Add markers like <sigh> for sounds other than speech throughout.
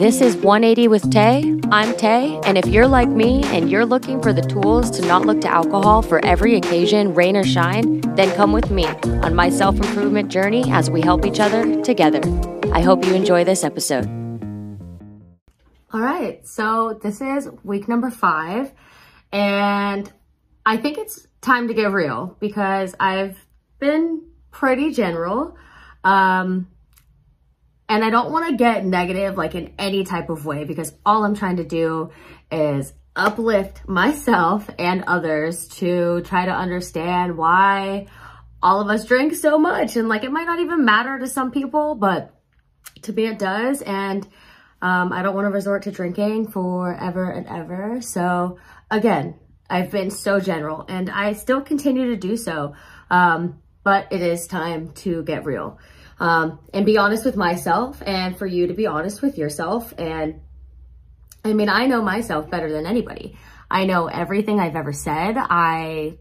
This is 180 with Tay. I'm Tay, and if you're like me and you're looking for the tools to not look to alcohol for every occasion, rain or shine, then come with me on my self improvement journey as we help each other together. I hope you enjoy this episode. All right, so this is week number five, and I think it's time to get real because I've been pretty general. Um, and I don't want to get negative like in any type of way because all I'm trying to do is uplift myself and others to try to understand why all of us drink so much. And like, it might not even matter to some people, but to me it does. And um, I don't want to resort to drinking forever and ever. So again, I've been so general and I still continue to do so. Um, but it is time to get real um, and be honest with myself and for you to be honest with yourself. And I mean, I know myself better than anybody. I know everything I've ever said. I,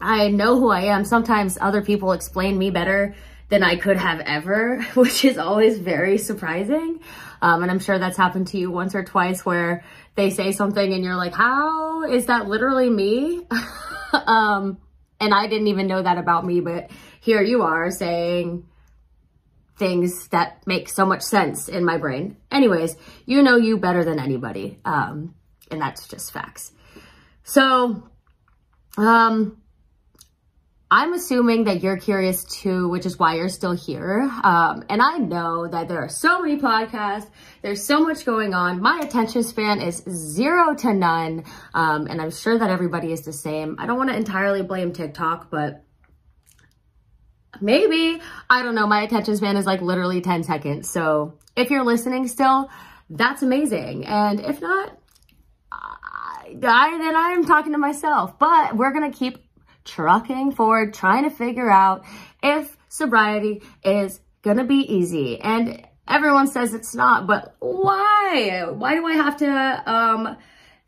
I know who I am. Sometimes other people explain me better than I could have ever, <laughs> which is always very surprising. Um, and I'm sure that's happened to you once or twice where they say something and you're like, how is that literally me? <laughs> um, and I didn't even know that about me, but here you are saying, things that make so much sense in my brain. Anyways, you know you better than anybody. Um, and that's just facts. So, um, I'm assuming that you're curious too, which is why you're still here. Um, and I know that there are so many podcasts. There's so much going on. My attention span is zero to none. Um, and I'm sure that everybody is the same. I don't want to entirely blame TikTok, but maybe, I don't know, my attention span is like literally 10 seconds. So if you're listening still, that's amazing. And if not, I, I, then I'm talking to myself. But we're going to keep trucking forward, trying to figure out if sobriety is going to be easy. And everyone says it's not, but why? Why do I have to, um,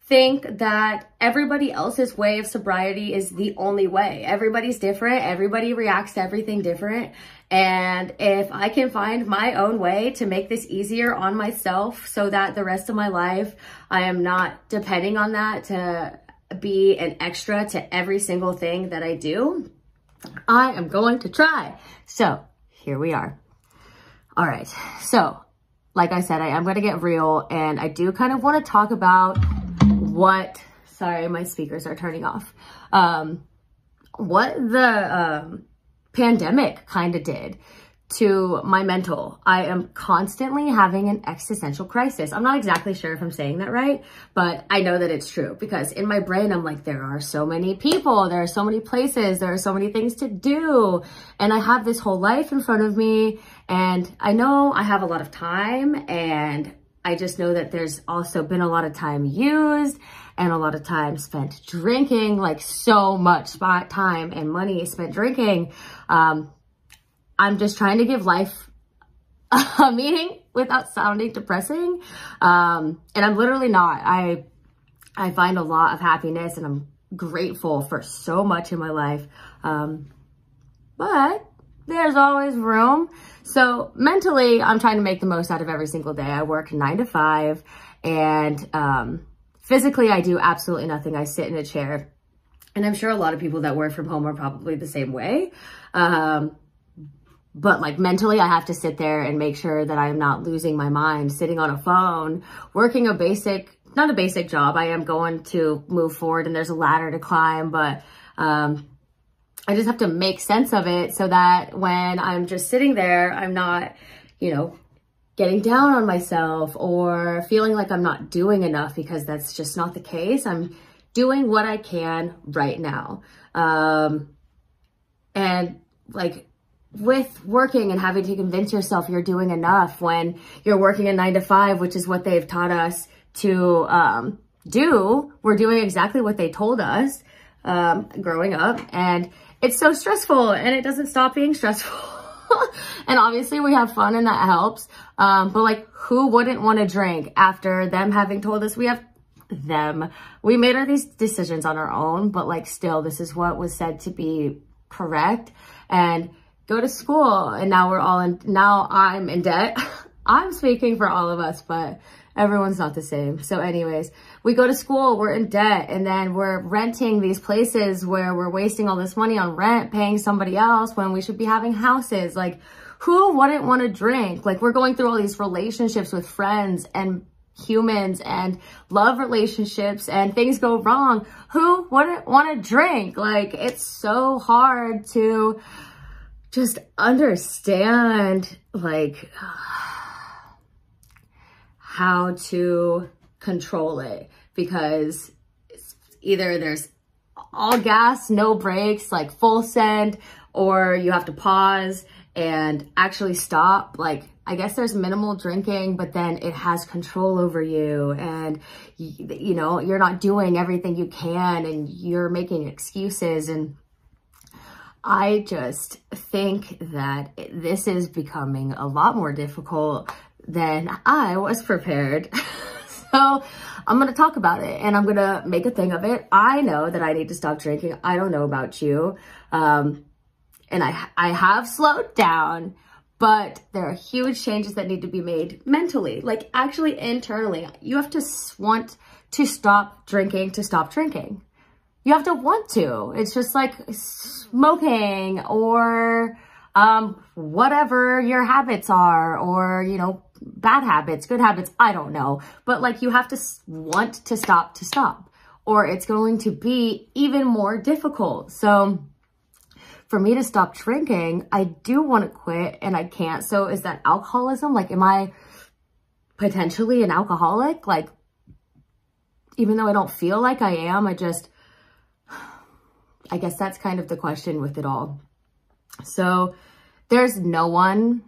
think that everybody else's way of sobriety is the only way. Everybody's different. Everybody reacts to everything different. And if I can find my own way to make this easier on myself so that the rest of my life, I am not depending on that to be an extra to every single thing that I do, I am going to try. So here we are. All right. So like I said, I am going to get real and I do kind of want to talk about what, sorry, my speakers are turning off, um, what the um, pandemic kind of did to my mental. I am constantly having an existential crisis. I'm not exactly sure if I'm saying that right, but I know that it's true because in my brain, I'm like, there are so many people, there are so many places, there are so many things to do. And I have this whole life in front of me and I know I have a lot of time and I just know that there's also been a lot of time used and a lot of time spent drinking, like so much spot time and money spent drinking. Um, I'm just trying to give life <laughs> a meaning without sounding depressing. Um, and I'm literally not. I, I find a lot of happiness and I'm grateful for so much in my life. Um, but there's always room. So mentally, I'm trying to make the most out of every single day. I work nine to five and um, physically I do absolutely nothing. I sit in a chair and I'm sure a lot of people that work from home are probably the same way. Um, but like mentally, I have to sit there and make sure that I'm not losing my mind, sitting on a phone, working a basic, not a basic job. I am going to move forward and there's a ladder to climb, but um, I just have to make sense of it so that when I'm just sitting there, I'm not, you know, getting down on myself or feeling like I'm not doing enough because that's just not the case. I'm doing what I can right now. Um, and like with working and having to convince yourself you're doing enough when you're working a nine to five, which is what they've taught us to um, do, we're doing exactly what they told us um, growing up. And it's so stressful and it doesn't stop being stressful. <laughs> and obviously we have fun and that helps. Um, but like who wouldn't want to drink after them having told us we have them. We made all these decisions on our own, but like still this is what was said to be correct and go to school. And now we're all in, now I'm in debt. <laughs> I'm speaking for all of us, but everyone's not the same. So anyways, we go to school, we're in debt, and then we're renting these places where we're wasting all this money on rent, paying somebody else when we should be having houses. Like, who wouldn't want to drink? Like, we're going through all these relationships with friends and humans and love relationships and things go wrong. Who wouldn't want to drink? Like, it's so hard to just understand, like, how to control it because either there's all gas, no brakes, like full send, or you have to pause and actually stop. Like, I guess there's minimal drinking, but then it has control over you and, you, you know, you're not doing everything you can and you're making excuses. And I just think that this is becoming a lot more difficult than I was prepared. <laughs> so I'm going to talk about it and I'm going to make a thing of it. I know that I need to stop drinking. I don't know about you. Um, and I, I have slowed down, but there are huge changes that need to be made mentally, like actually internally. You have to want to stop drinking to stop drinking. You have to want to. It's just like smoking or um, whatever your habits are or, you know, bad habits, good habits, I don't know. But like you have to want to stop to stop or it's going to be even more difficult. So for me to stop drinking, I do want to quit and I can't. So is that alcoholism? Like, am I potentially an alcoholic? Like, even though I don't feel like I am, I just, I guess that's kind of the question with it all. So there's no one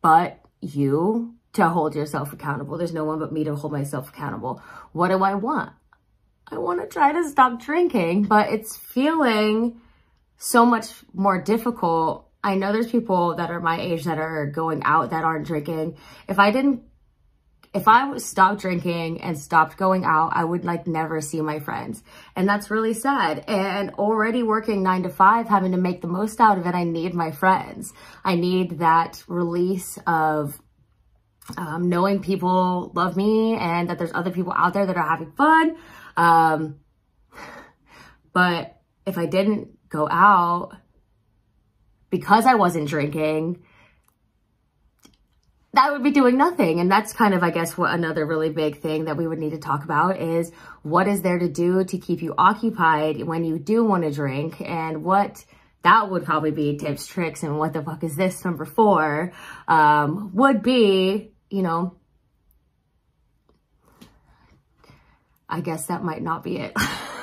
but you to hold yourself accountable. There's no one but me to hold myself accountable. What do I want? I want to try to stop drinking, but it's feeling so much more difficult. I know there's people that are my age that are going out that aren't drinking. If I didn't, if I stopped drinking and stopped going out, I would like never see my friends. And that's really sad. And already working nine to five, having to make the most out of it, I need my friends. I need that release of um, knowing people love me and that there's other people out there that are having fun. Um, but if I didn't go out because I wasn't drinking, that would be doing nothing. And that's kind of, I guess, what another really big thing that we would need to talk about is what is there to do to keep you occupied when you do want to drink and what that would probably be tips, tricks, and what the fuck is this number four um, would be, you know, I guess that might not be it. <laughs>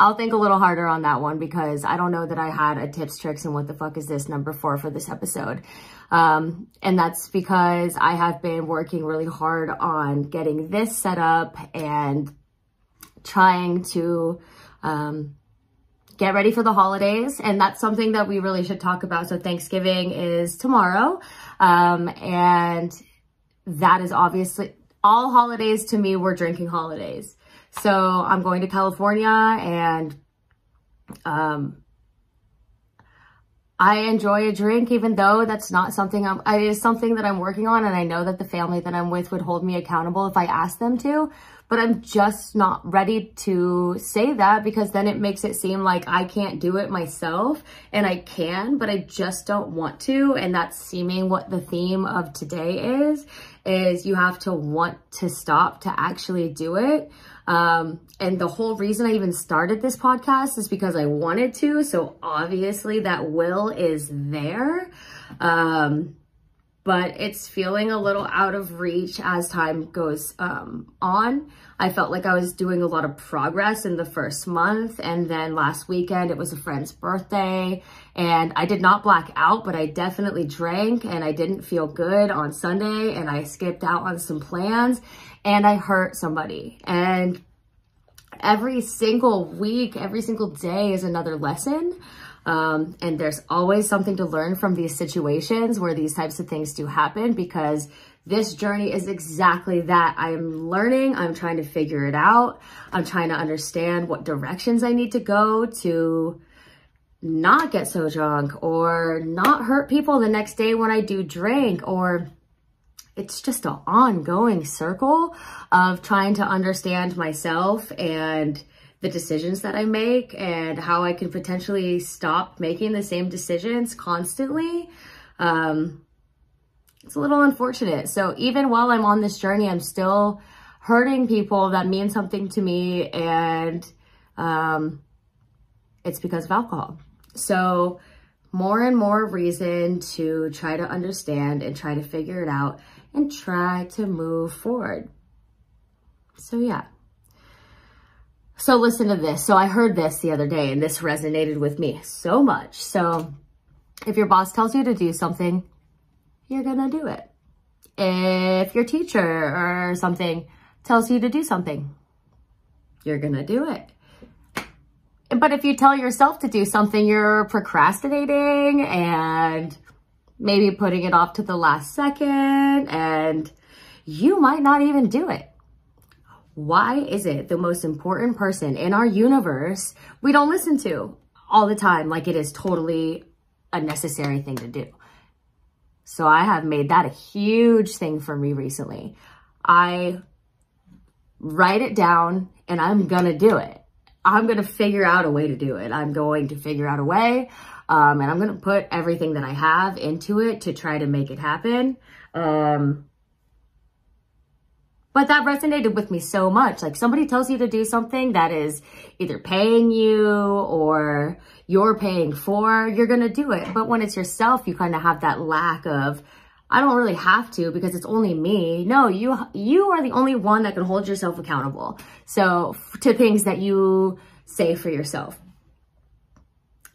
I'll think a little harder on that one because I don't know that I had a tips, tricks, and what the fuck is this number four for this episode. Um, and that's because I have been working really hard on getting this set up and trying to um, get ready for the holidays. And that's something that we really should talk about. So Thanksgiving is tomorrow. Um, and that is obviously all holidays to me were drinking holidays. So I'm going to California and um, I enjoy a drink, even though that's not something I'm, it is something that I'm working on. And I know that the family that I'm with would hold me accountable if I ask them to, but I'm just not ready to say that because then it makes it seem like I can't do it myself and I can, but I just don't want to. And that's seeming what the theme of today is, is you have to want to stop to actually do it. Um, and the whole reason I even started this podcast is because I wanted to. So obviously that will is there. Um, but it's feeling a little out of reach as time goes um, on. I felt like I was doing a lot of progress in the first month. And then last weekend, it was a friend's birthday. And I did not black out, but I definitely drank and I didn't feel good on Sunday. And I skipped out on some plans and I hurt somebody. And every single week, every single day is another lesson. Um, and there's always something to learn from these situations where these types of things do happen because this journey is exactly that. I am learning. I'm trying to figure it out. I'm trying to understand what directions I need to go to not get so drunk or not hurt people the next day when I do drink or it's just an ongoing circle of trying to understand myself and the decisions that I make and how I can potentially stop making the same decisions constantly. Um, it's a little unfortunate. So even while I'm on this journey, I'm still hurting people that mean something to me and um, it's because of alcohol. So more and more reason to try to understand and try to figure it out and try to move forward. So yeah. So listen to this. So I heard this the other day and this resonated with me so much. So if your boss tells you to do something, you're going to do it. If your teacher or something tells you to do something, you're going to do it. But if you tell yourself to do something, you're procrastinating and maybe putting it off to the last second and you might not even do it. Why is it the most important person in our universe we don't listen to all the time like it is totally a necessary thing to do? So I have made that a huge thing for me recently. I write it down and I'm going to do it. I'm going to figure out a way to do it. I'm going to figure out a way. Um, and I'm going to put everything that I have into it to try to make it happen. Um, but that resonated with me so much. Like somebody tells you to do something that is either paying you or you're paying for, you're going to do it. But when it's yourself, you kind of have that lack of, I don't really have to because it's only me. No, you you are the only one that can hold yourself accountable. So to things that you say for yourself.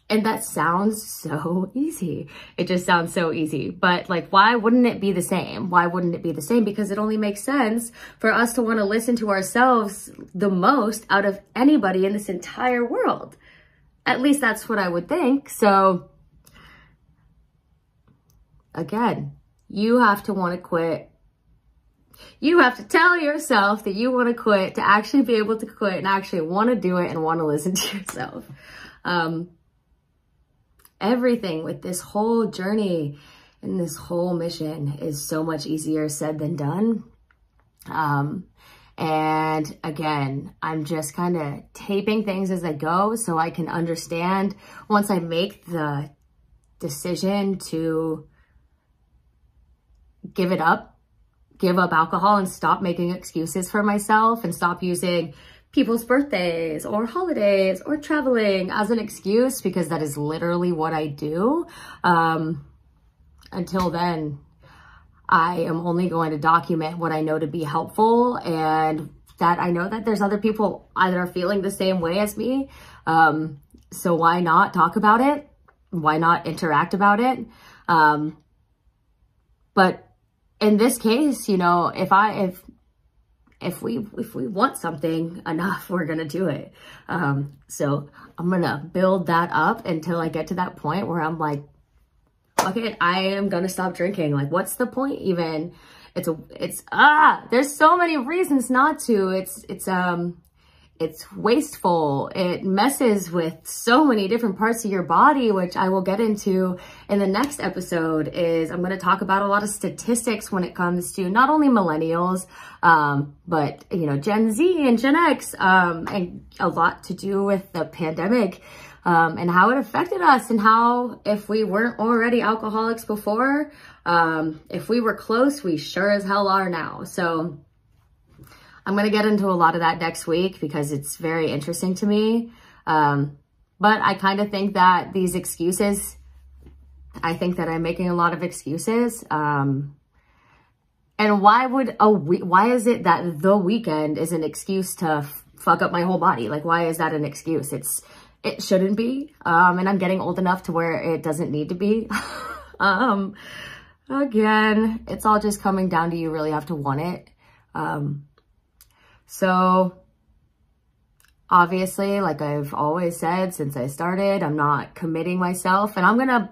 And that sounds so easy. It just sounds so easy. But like, why wouldn't it be the same? Why wouldn't it be the same? Because it only makes sense for us to want to listen to ourselves the most out of anybody in this entire world. At least that's what I would think. So again, you have to want to quit. You have to tell yourself that you want to quit to actually be able to quit and actually want to do it and want to listen to yourself. Um, everything with this whole journey and this whole mission is so much easier said than done. Um, and again, I'm just kind of taping things as I go so I can understand once I make the decision to give it up, give up alcohol and stop making excuses for myself and stop using people's birthdays or holidays or traveling as an excuse because that is literally what I do. Um, until then, I am only going to document what I know to be helpful and that I know that there's other people either are feeling the same way as me. Um, so why not talk about it? Why not interact about it? Um, but in this case, you know, if I, if, if we, if we want something enough, <laughs> we're to do it. Um, so I'm to build that up until I get to that point where I'm like, okay, I am to stop drinking. Like, what's the point even? It's a, it's, ah, there's so many reasons not to. It's, it's, um, it's wasteful. It messes with so many different parts of your body, which I will get into in the next episode is I'm going to talk about a lot of statistics when it comes to not only millennials, um, but, you know, Gen Z and Gen X, um, and a lot to do with the pandemic, um, and how it affected us and how if we weren't already alcoholics before, um, if we were close, we sure as hell are now. So, I'm going to get into a lot of that next week because it's very interesting to me. Um, but I kind of think that these excuses, I think that I'm making a lot of excuses. Um, and why would a why is it that the weekend is an excuse to fuck up my whole body? Like, why is that an excuse? It's, it shouldn't be. Um, and I'm getting old enough to where it doesn't need to be. <laughs> um, again, it's all just coming down to you really have to want it. Um, so obviously, like I've always said since I started, I'm not committing myself and I'm going to,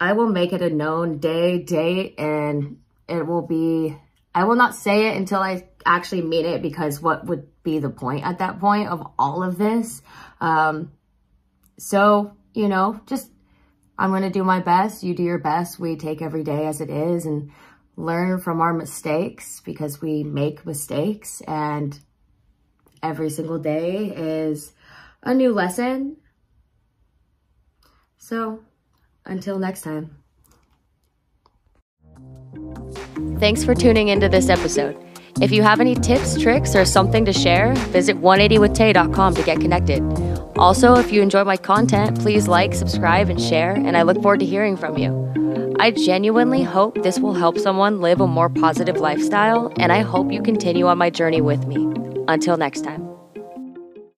I will make it a known day, date, and it will be, I will not say it until I actually mean it because what would be the point at that point of all of this? Um, so, you know, just, I'm going to do my best. You do your best. We take every day as it is and learn from our mistakes because we make mistakes and every single day is a new lesson. So until next time. Thanks for tuning into this episode. If you have any tips, tricks, or something to share, visit 180withtay.com to get connected. Also, if you enjoy my content, please like, subscribe, and share, and I look forward to hearing from you. I genuinely hope this will help someone live a more positive lifestyle, and I hope you continue on my journey with me. Until next time.